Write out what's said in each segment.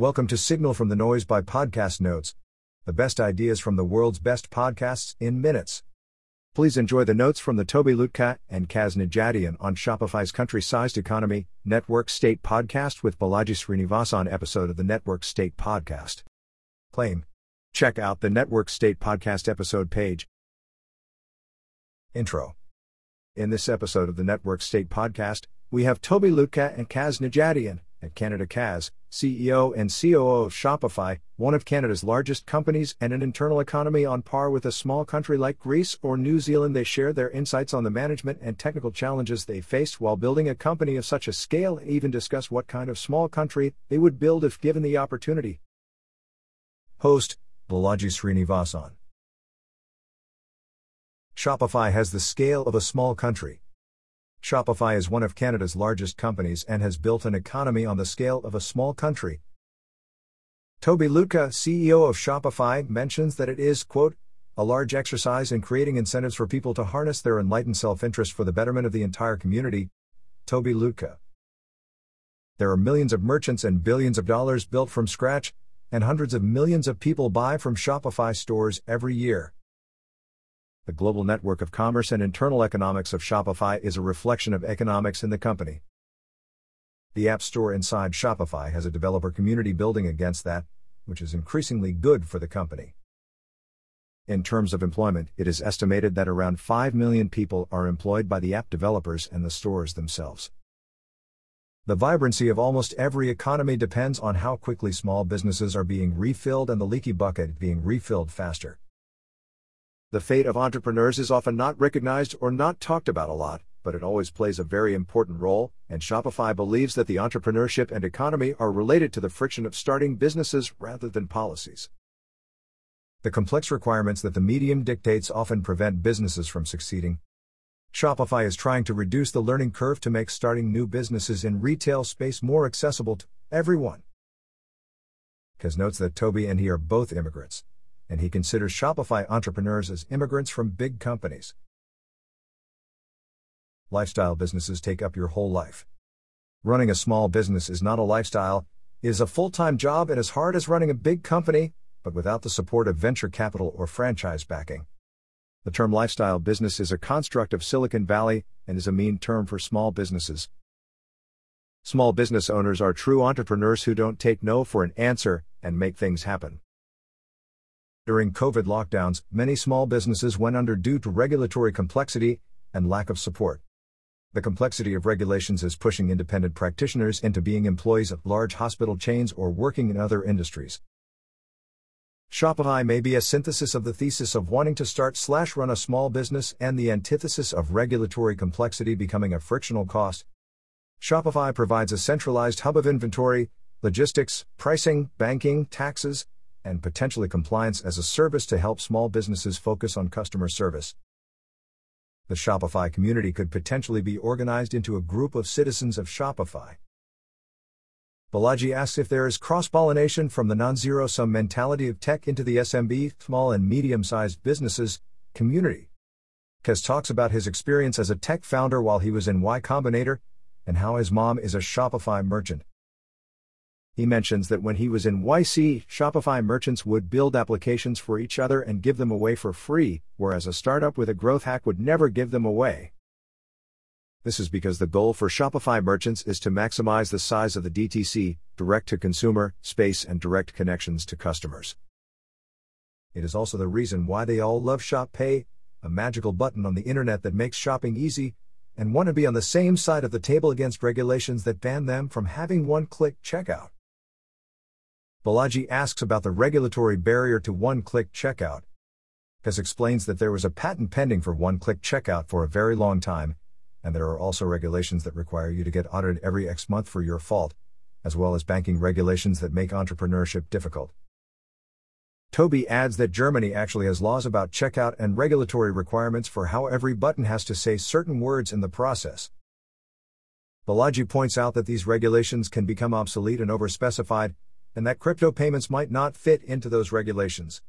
Welcome to Signal from the Noise by Podcast Notes. The best ideas from the world's best podcasts in minutes. Please enjoy the notes from the Tobi Lütke and Kaz Nejatian on Shopify's country-sized economy network state podcast with Balaji Srinivasan episode of the Network State podcast. Claim. Check out the Network State podcast episode page. Intro. In this episode of the Network State podcast, we have Tobi Lütke and Kaz Nejatian at Canada Kaz, CEO and COO of Shopify, one of Canada's largest companies and an internal economy on par with a small country like Greece or New Zealand. They share their insights on the management and technical challenges they faced while building a company of such a scale and even discuss what kind of small country they would build if given the opportunity. Host Balaji Srinivasan. Shopify has the scale of a small country. Shopify is one of Canada's largest companies and has built an economy on the scale of a small country. Tobi Lütke, CEO of Shopify, mentions that it is, quote, a large exercise in creating incentives for people to harness their enlightened self interest for the betterment of the entire community. Tobi Lütke. There are millions of merchants and billions of dollars built from scratch, and hundreds of millions of people buy from Shopify stores every year. The global network of commerce and internal economics of Shopify is a reflection of economics in the company. The App Store inside Shopify has a developer community building against that, which is increasingly good for the company. In terms of employment, it is estimated that around 5 million people are employed by the app developers and the stores themselves. The vibrancy of almost every economy depends on how quickly small businesses are being refilled and the leaky bucket being refilled faster. The fate of entrepreneurs is often not recognized or not talked about a lot, but it always plays a very important role, and Shopify believes that the entrepreneurship and economy are related to the friction of starting businesses rather than policies. The complex requirements that the medium dictates often prevent businesses from succeeding. Shopify is trying to reduce the learning curve to make starting new businesses in retail space more accessible to everyone. Kaz notes that Toby and he are both immigrants and he considers Shopify entrepreneurs as immigrants from big companies. Lifestyle businesses take up your whole life. Running a small business is not a lifestyle, it is a full time job and as hard as running a big company, but without the support of venture capital or franchise backing. The term lifestyle business is a construct of Silicon Valley and is a mean term for small businesses. Small business owners are true entrepreneurs who don't take no for an answer and make things happen. During COVID lockdowns, many small businesses went under due to regulatory complexity and lack of support. The complexity of regulations is pushing independent practitioners into being employees of large hospital chains or working in other industries. Shopify may be a synthesis of the thesis of wanting to start slash run a small business and the antithesis of regulatory complexity becoming a frictional cost. Shopify provides a centralized hub of inventory, logistics, pricing, banking, taxes, and potentially compliance as a service to help small businesses focus on customer service. The Shopify community could potentially be organized into a group of citizens of Shopify. Balaji asks if there is cross pollination from the non zero sum mentality of tech into the SMB, small and medium sized businesses, community. Kaz talks about his experience as a tech founder while he was in Y Combinator, and how his mom is a Shopify merchant. He mentions that when he was in YC, Shopify merchants would build applications for each other and give them away for free, whereas a startup with a growth hack would never give them away. This is because the goal for Shopify merchants is to maximize the size of the DTC, direct to consumer, space and direct connections to customers. It is also the reason why they all love Shop Pay, a magical button on the internet that makes shopping easy, and want to be on the same side of the table against regulations that ban them from having one click checkout. Balaji asks about the regulatory barrier to one click checkout. Kaz explains that there was a patent pending for one click checkout for a very long time, and there are also regulations that require you to get audited every X month for your fault, as well as banking regulations that make entrepreneurship difficult. Toby adds that Germany actually has laws about checkout and regulatory requirements for how every button has to say certain words in the process. Balaji points out that these regulations can become obsolete and overspecified, and that crypto payments might not fit into those regulations.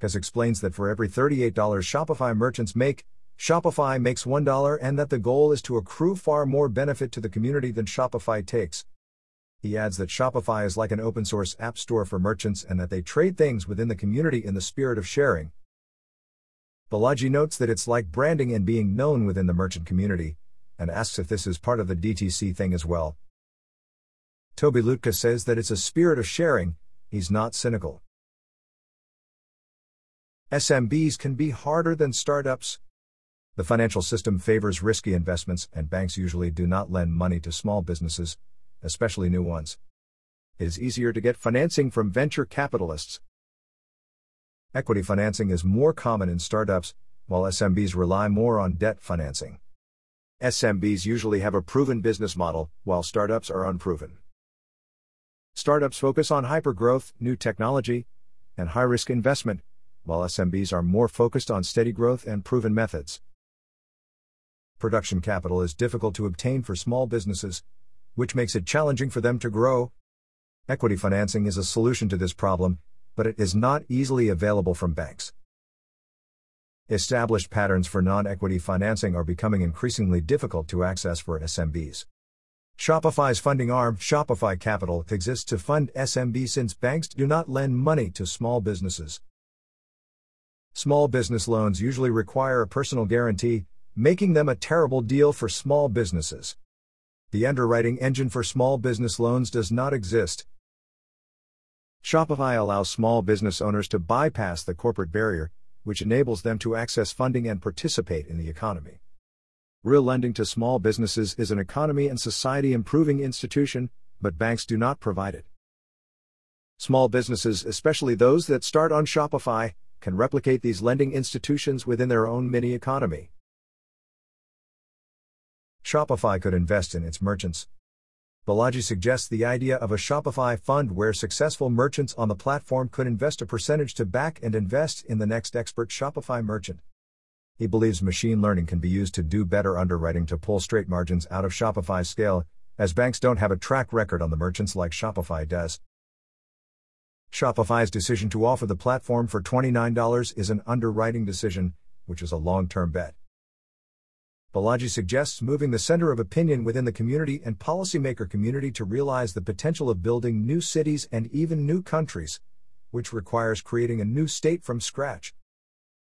Kaz explains that for every $38 Shopify merchants make, Shopify makes $1 and that the goal is to accrue far more benefit to the community than Shopify takes. He adds that Shopify is like an open source app store for merchants and that they trade things within the community in the spirit of sharing. Balaji notes that it's like branding and being known within the merchant community, and asks if this is part of the DTC thing as well. Tobi Lütke says that it's a spirit of sharing, he's not cynical. SMBs can be harder than startups. The financial system favors risky investments, and banks usually do not lend money to small businesses, especially new ones. It is easier to get financing from venture capitalists. Equity financing is more common in startups, while SMBs rely more on debt financing. SMBs usually have a proven business model, while startups are unproven. Startups focus on hypergrowth, new technology, and high risk investment, while SMBs are more focused on steady growth and proven methods. Production capital is difficult to obtain for small businesses, which makes it challenging for them to grow. Equity financing is a solution to this problem, but it is not easily available from banks. Established patterns for non equity financing are becoming increasingly difficult to access for SMBs. Shopify's funding arm, Shopify Capital, exists to fund SMB since banks do not lend money to small businesses. Small business loans usually require a personal guarantee, making them a terrible deal for small businesses. The underwriting engine for small business loans does not exist. Shopify allows small business owners to bypass the corporate barrier, which enables them to access funding and participate in the economy. Real lending to small businesses is an economy and society improving institution, but banks do not provide it. Small businesses, especially those that start on Shopify, can replicate these lending institutions within their own mini economy. Shopify could invest in its merchants. Balaji suggests the idea of a Shopify fund where successful merchants on the platform could invest a percentage to back and invest in the next expert Shopify merchant. He believes machine learning can be used to do better underwriting to pull straight margins out of Shopify's scale, as banks don't have a track record on the merchants like Shopify does. Shopify's decision to offer the platform for $29 is an underwriting decision, which is a long term bet. Balaji suggests moving the center of opinion within the community and policymaker community to realize the potential of building new cities and even new countries, which requires creating a new state from scratch.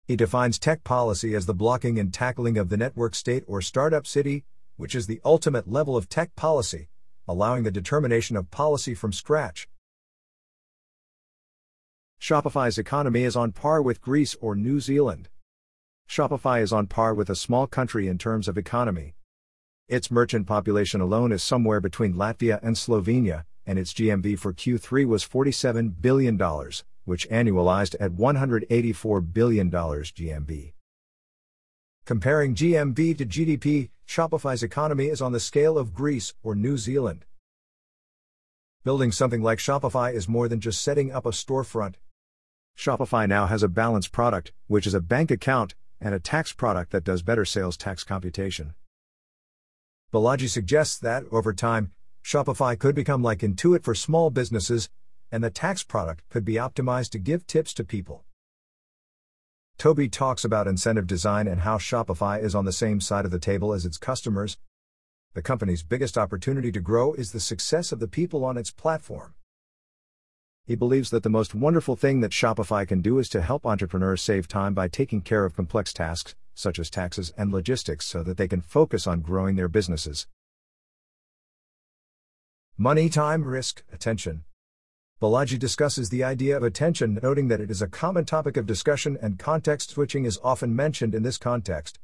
He defines tech policy as the blocking and tackling of the network state or startup city, which is the ultimate level of tech policy, allowing the determination of policy from scratch. Shopify's economy is on par with Greece or New Zealand. Shopify is on par with a small country in terms of economy. Its merchant population alone is somewhere between Latvia and Slovenia, and its GMV for Q3 was $47 billion, which annualized at $184 billion GMV. Comparing GMV to GDP, Shopify's economy is on the scale of Greece or New Zealand. Building something like Shopify is more than just setting up a storefront. Shopify now has a balanced product, which is a bank account, and a tax product that does better sales tax computation. Balaji suggests that, over time, Shopify could become like Intuit for small businesses, and the tax product could be optimized to give tips to people. Toby talks about incentive design and how Shopify is on the same side of the table as its customers. The company's biggest opportunity to grow is the success of the people on its platform. He believes that the most wonderful thing that Shopify can do is to help entrepreneurs save time by taking care of complex tasks, such as taxes and logistics, so that they can focus on growing their businesses. Money, time, risk, attention. Balaji discusses the idea of attention, noting that it is a common topic of discussion and context switching is often mentioned in this context.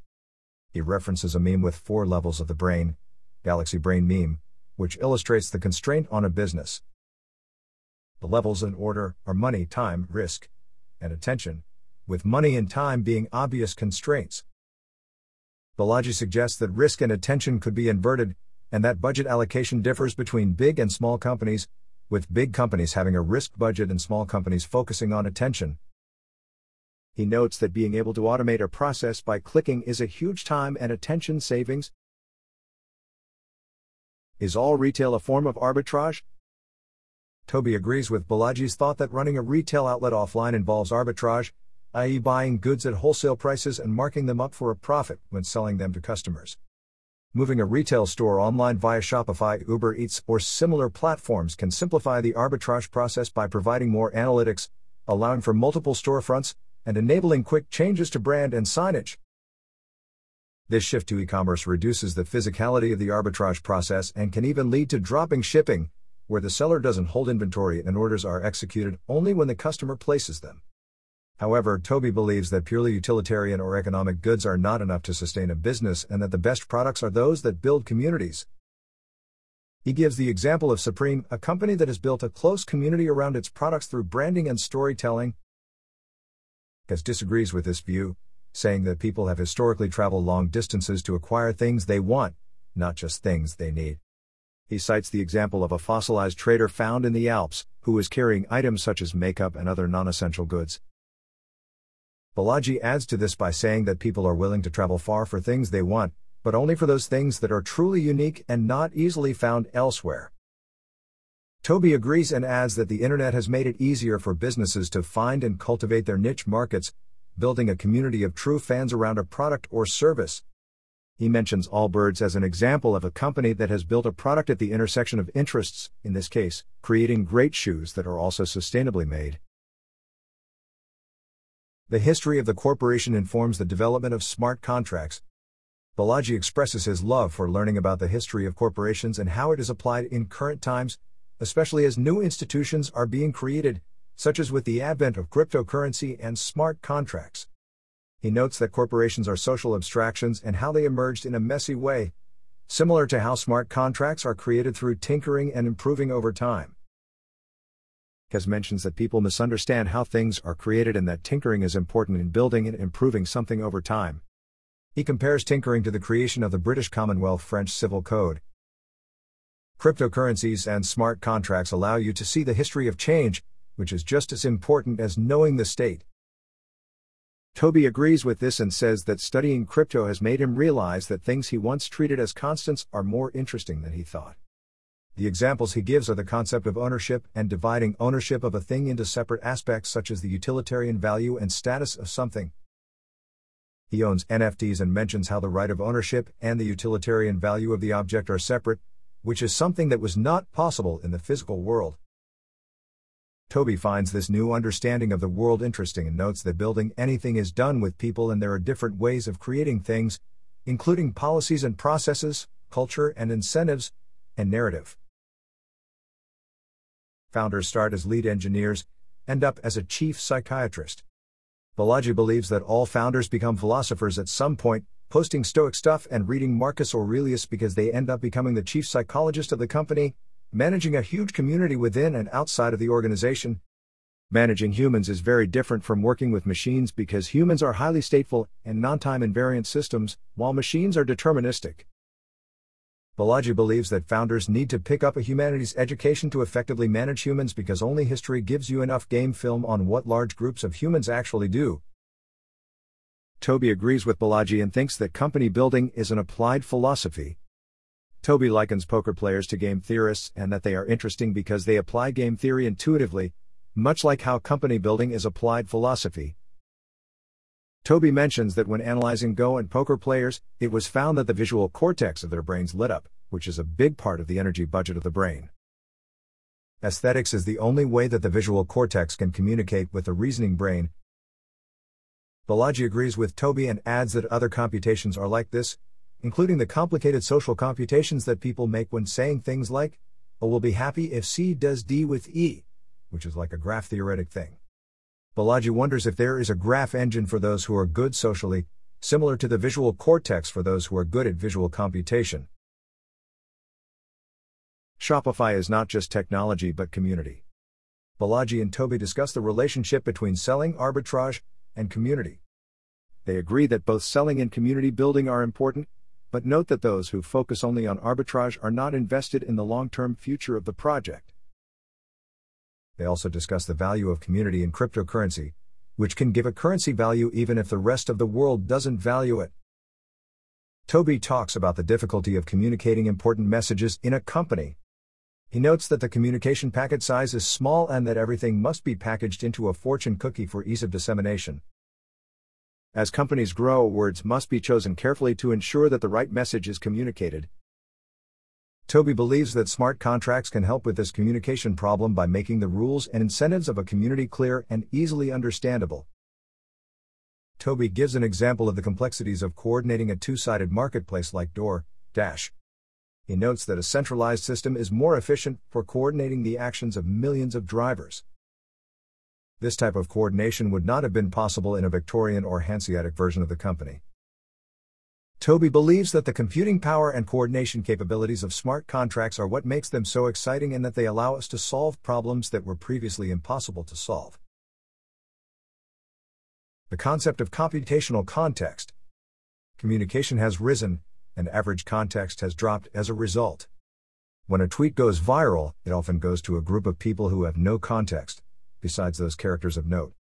He references a meme with four levels of the brain, Galaxy Brain meme, which illustrates the constraint on a business. The levels in order are money, time, risk, and attention, with money and time being obvious constraints. Balaji suggests that risk and attention could be inverted, and that budget allocation differs between big and small companies, with big companies having a risk budget and small companies focusing on attention. He notes that being able to automate a process by clicking is a huge time and attention savings. Is all retail a form of arbitrage? Toby agrees with Balaji's thought that running a retail outlet offline involves arbitrage, i.e., buying goods at wholesale prices and marking them up for a profit when selling them to customers. Moving a retail store online via Shopify, Uber Eats, or similar platforms can simplify the arbitrage process by providing more analytics, allowing for multiple storefronts, and enabling quick changes to brand and signage. This shift to e commerce reduces the physicality of the arbitrage process and can even lead to dropping shipping, where the seller doesn't hold inventory and orders are executed only when the customer places them. However, Toby believes that purely utilitarian or economic goods are not enough to sustain a business and that the best products are those that build communities. He gives the example of Supreme, a company that has built a close community around its products through branding and storytelling. Kaz disagrees with this view, saying that people have historically traveled long distances to acquire things they want, not just things they need. He cites the example of a fossilized trader found in the Alps, who was carrying items such as makeup and other non essential goods. Balaji adds to this by saying that people are willing to travel far for things they want, but only for those things that are truly unique and not easily found elsewhere. Toby agrees and adds that the internet has made it easier for businesses to find and cultivate their niche markets, building a community of true fans around a product or service. He mentions Allbirds as an example of a company that has built a product at the intersection of interests, in this case, creating great shoes that are also sustainably made. The history of the corporation informs the development of smart contracts. Balaji expresses his love for learning about the history of corporations and how it is applied in current times, especially as new institutions are being created, such as with the advent of cryptocurrency and smart contracts. He notes that corporations are social abstractions and how they emerged in a messy way, similar to how smart contracts are created through tinkering and improving over time. Kaz mentions that people misunderstand how things are created and that tinkering is important in building and improving something over time. He compares tinkering to the creation of the British Commonwealth French Civil Code. Cryptocurrencies and smart contracts allow you to see the history of change, which is just as important as knowing the state. Toby agrees with this and says that studying crypto has made him realize that things he once treated as constants are more interesting than he thought. The examples he gives are the concept of ownership and dividing ownership of a thing into separate aspects, such as the utilitarian value and status of something. He owns NFTs and mentions how the right of ownership and the utilitarian value of the object are separate, which is something that was not possible in the physical world. Toby finds this new understanding of the world interesting and notes that building anything is done with people and there are different ways of creating things, including policies and processes, culture and incentives, and narrative. Founders start as lead engineers, end up as a chief psychiatrist. Balaji believes that all founders become philosophers at some point, posting Stoic stuff and reading Marcus Aurelius because they end up becoming the chief psychologist of the company, managing a huge community within and outside of the organization. Managing humans is very different from working with machines because humans are highly stateful and non time invariant systems, while machines are deterministic. Balaji believes that founders need to pick up a humanities education to effectively manage humans because only history gives you enough game film on what large groups of humans actually do. Toby agrees with Balaji and thinks that company building is an applied philosophy. Toby likens poker players to game theorists and that they are interesting because they apply game theory intuitively, much like how company building is applied philosophy. Toby mentions that when analyzing Go and poker players, it was found that the visual cortex of their brains lit up, which is a big part of the energy budget of the brain. Aesthetics is the only way that the visual cortex can communicate with the reasoning brain. Balaji agrees with Toby and adds that other computations are like this, including the complicated social computations that people make when saying things like, oh, O will be happy if C does D with E, which is like a graph theoretic thing. Balaji wonders if there is a graph engine for those who are good socially, similar to the visual cortex for those who are good at visual computation. Shopify is not just technology but community. Balaji and Toby discuss the relationship between selling arbitrage and community. They agree that both selling and community building are important, but note that those who focus only on arbitrage are not invested in the long term future of the project. They also discuss the value of community in cryptocurrency, which can give a currency value even if the rest of the world doesn't value it. Toby talks about the difficulty of communicating important messages in a company. He notes that the communication packet size is small and that everything must be packaged into a fortune cookie for ease of dissemination. As companies grow, words must be chosen carefully to ensure that the right message is communicated. Toby believes that smart contracts can help with this communication problem by making the rules and incentives of a community clear and easily understandable. Toby gives an example of the complexities of coordinating a two sided marketplace like Door, Dash. He notes that a centralized system is more efficient for coordinating the actions of millions of drivers. This type of coordination would not have been possible in a Victorian or Hanseatic version of the company. Toby believes that the computing power and coordination capabilities of smart contracts are what makes them so exciting and that they allow us to solve problems that were previously impossible to solve. The concept of computational context. Communication has risen, and average context has dropped as a result. When a tweet goes viral, it often goes to a group of people who have no context, besides those characters of note.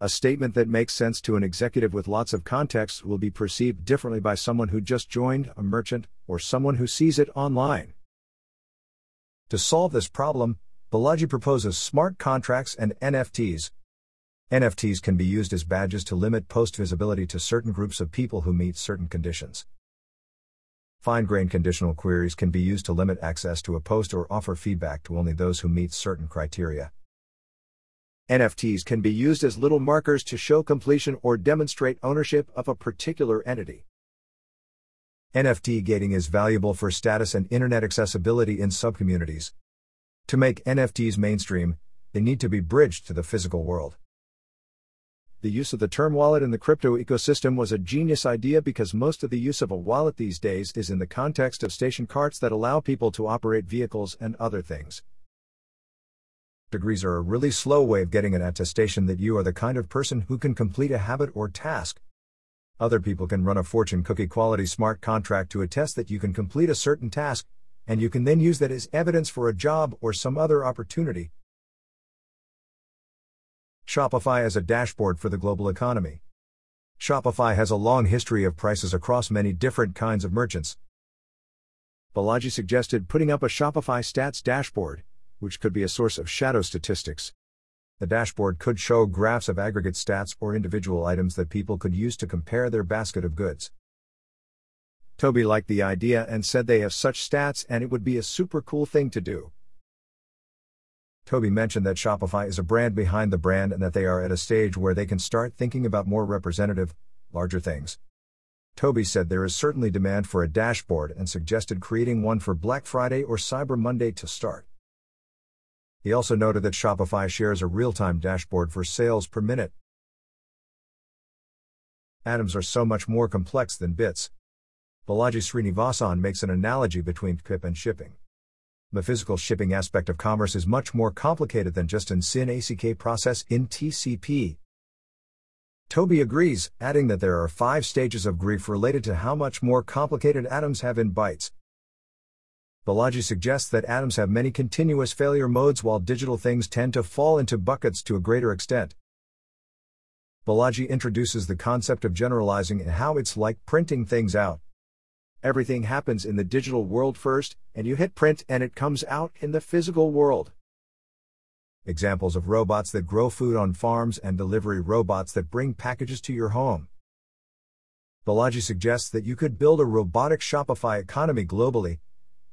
A statement that makes sense to an executive with lots of context will be perceived differently by someone who just joined, a merchant, or someone who sees it online. To solve this problem, Balaji proposes smart contracts and NFTs. NFTs can be used as badges to limit post visibility to certain groups of people who meet certain conditions. Fine grained conditional queries can be used to limit access to a post or offer feedback to only those who meet certain criteria. NFTs can be used as little markers to show completion or demonstrate ownership of a particular entity. NFT gating is valuable for status and internet accessibility in subcommunities. To make NFTs mainstream, they need to be bridged to the physical world. The use of the term wallet in the crypto ecosystem was a genius idea because most of the use of a wallet these days is in the context of station carts that allow people to operate vehicles and other things degrees are a really slow way of getting an attestation that you are the kind of person who can complete a habit or task. Other people can run a fortune cookie quality smart contract to attest that you can complete a certain task, and you can then use that as evidence for a job or some other opportunity. Shopify as a dashboard for the global economy. Shopify has a long history of prices across many different kinds of merchants. Balaji suggested putting up a Shopify stats dashboard which could be a source of shadow statistics. The dashboard could show graphs of aggregate stats or individual items that people could use to compare their basket of goods. Toby liked the idea and said they have such stats and it would be a super cool thing to do. Toby mentioned that Shopify is a brand behind the brand and that they are at a stage where they can start thinking about more representative, larger things. Toby said there is certainly demand for a dashboard and suggested creating one for Black Friday or Cyber Monday to start. He also noted that Shopify shares a real time dashboard for sales per minute. Atoms are so much more complex than bits. Balaji Srinivasan makes an analogy between PIP and shipping. The physical shipping aspect of commerce is much more complicated than just an SYN ACK process in TCP. Toby agrees, adding that there are five stages of grief related to how much more complicated atoms have in bytes. Balaji suggests that atoms have many continuous failure modes while digital things tend to fall into buckets to a greater extent. Balaji introduces the concept of generalizing and how it's like printing things out. Everything happens in the digital world first, and you hit print and it comes out in the physical world. Examples of robots that grow food on farms and delivery robots that bring packages to your home. Balaji suggests that you could build a robotic Shopify economy globally,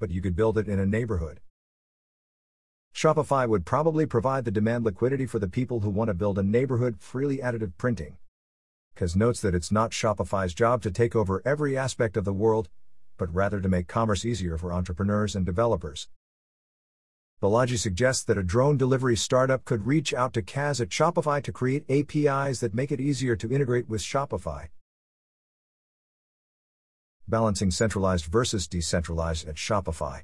but you could build it in a neighborhood. Shopify would probably provide the demand liquidity for the people who want to build a neighborhood freely additive printing. Kaz notes that it's not Shopify's job to take over every aspect of the world, but rather to make commerce easier for entrepreneurs and developers. Balaji suggests that a drone delivery startup could reach out to Kaz at Shopify to create APIs that make it easier to integrate with Shopify balancing centralized versus decentralized at Shopify.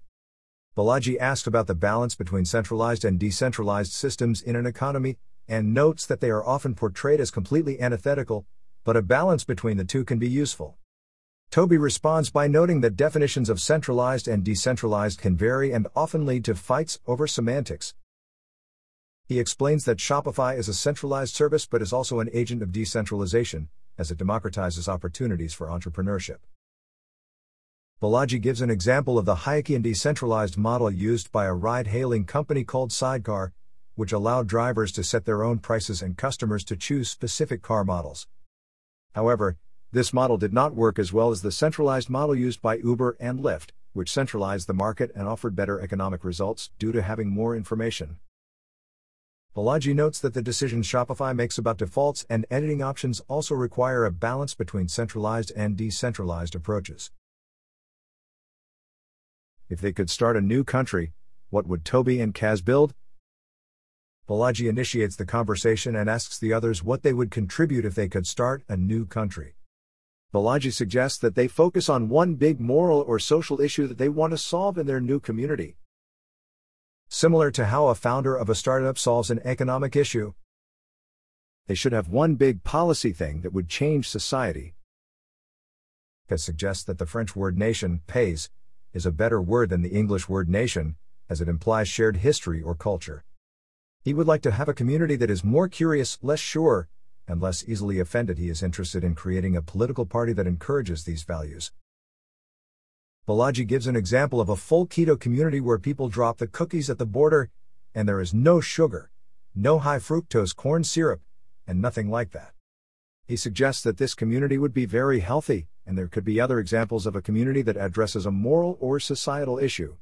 Balaji asked about the balance between centralized and decentralized systems in an economy, and notes that they are often portrayed as completely antithetical, but a balance between the two can be useful. Toby responds by noting that definitions of centralized and decentralized can vary and often lead to fights over semantics. He explains that Shopify is a centralized service but is also an agent of decentralization, as it democratizes opportunities for entrepreneurship. Balaji gives an example of the Hayekian decentralized model used by a ride hailing company called Sidecar, which allowed drivers to set their own prices and customers to choose specific car models. However, this model did not work as well as the centralized model used by Uber and Lyft, which centralized the market and offered better economic results due to having more information. Balaji notes that the decisions Shopify makes about defaults and editing options also require a balance between centralized and decentralized approaches. If they could start a new country, what would Toby and Kaz build? Balaji initiates the conversation and asks the others what they would contribute if they could start a new country. Balaji suggests that they focus on one big moral or social issue that they want to solve in their new community. Similar to how a founder of a startup solves an economic issue, they should have one big policy thing that would change society. That suggests that the French word nation, pays, is a better word than the English word nation, as it implies shared history or culture. He would like to have a community that is more curious, less sure, and less easily offended. He is interested in creating a political party that encourages these values. Balaji gives an example of a full keto community where people drop the cookies at the border, and there is no sugar, no high fructose corn syrup, and nothing like that. He suggests that this community would be very healthy, and there could be other examples of a community that addresses a moral or societal issue.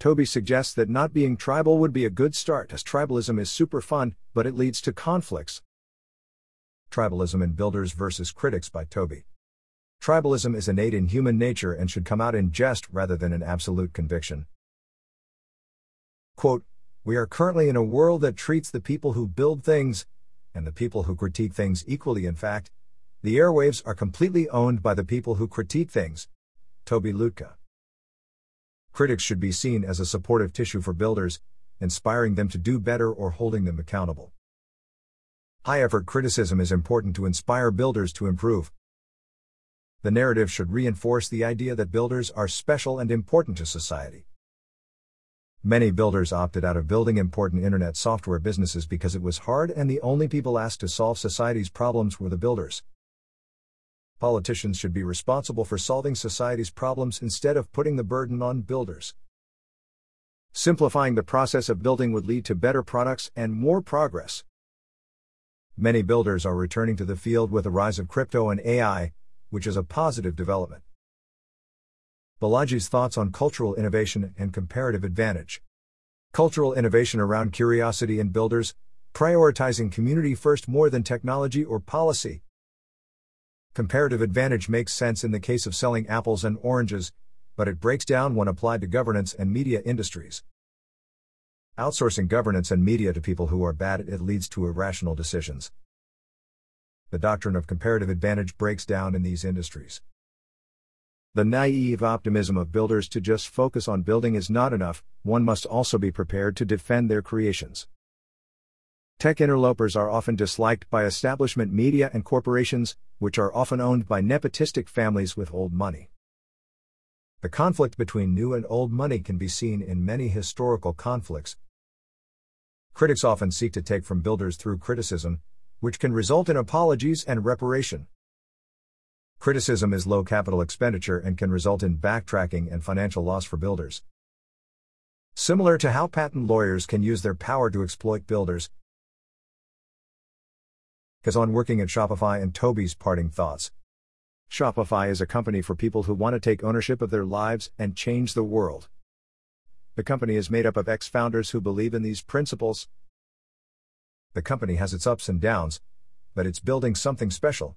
Toby suggests that not being tribal would be a good start as tribalism is super fun, but it leads to conflicts. Tribalism in Builders versus Critics by Toby. Tribalism is innate in human nature and should come out in jest rather than in absolute conviction. Quote, we are currently in a world that treats the people who build things and the people who critique things equally. In fact, the airwaves are completely owned by the people who critique things. Tobi Lütke. Critics should be seen as a supportive tissue for builders, inspiring them to do better or holding them accountable. High effort criticism is important to inspire builders to improve. The narrative should reinforce the idea that builders are special and important to society. Many builders opted out of building important internet software businesses because it was hard and the only people asked to solve society's problems were the builders. Politicians should be responsible for solving society's problems instead of putting the burden on builders. Simplifying the process of building would lead to better products and more progress. Many builders are returning to the field with the rise of crypto and AI, which is a positive development. Balaji's thoughts on cultural innovation and comparative advantage. Cultural innovation around curiosity in builders, prioritizing community first more than technology or policy. Comparative advantage makes sense in the case of selling apples and oranges, but it breaks down when applied to governance and media industries. Outsourcing governance and media to people who are bad at it leads to irrational decisions the doctrine of comparative advantage breaks down in these industries. The naive optimism of builders to just focus on building is not enough, one must also be prepared to defend their creations. Tech interlopers are often disliked by establishment media and corporations, which are often owned by nepotistic families with old money. The conflict between new and old money can be seen in many historical conflicts. Critics often seek to take from builders through criticism, which can result in apologies and reparation. Criticism is low capital expenditure and can result in backtracking and financial loss for builders. Similar to how patent lawyers can use their power to exploit builders. Kazan working at Shopify and Toby's parting thoughts. Shopify is a company for people who want to take ownership of their lives and change the world. The company is made up of ex founders who believe in these principles, the company has its ups and downs, but it's building something special.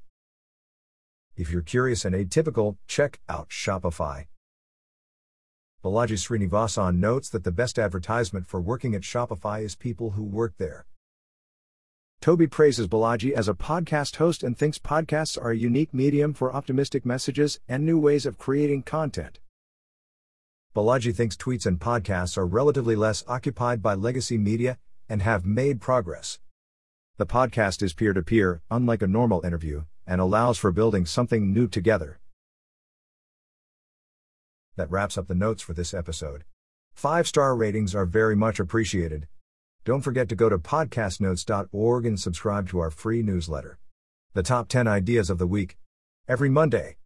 If you're curious and atypical, check out Shopify. Balaji Srinivasan notes that the best advertisement for working at Shopify is people who work there. Toby praises Balaji as a podcast host and thinks podcasts are a unique medium for optimistic messages and new ways of creating content. Balaji thinks tweets and podcasts are relatively less occupied by legacy media and have made progress. The podcast is peer to peer, unlike a normal interview, and allows for building something new together. That wraps up the notes for this episode. Five star ratings are very much appreciated. Don't forget to go to podcastnotes.org and subscribe to our free newsletter. The top 10 ideas of the week. Every Monday.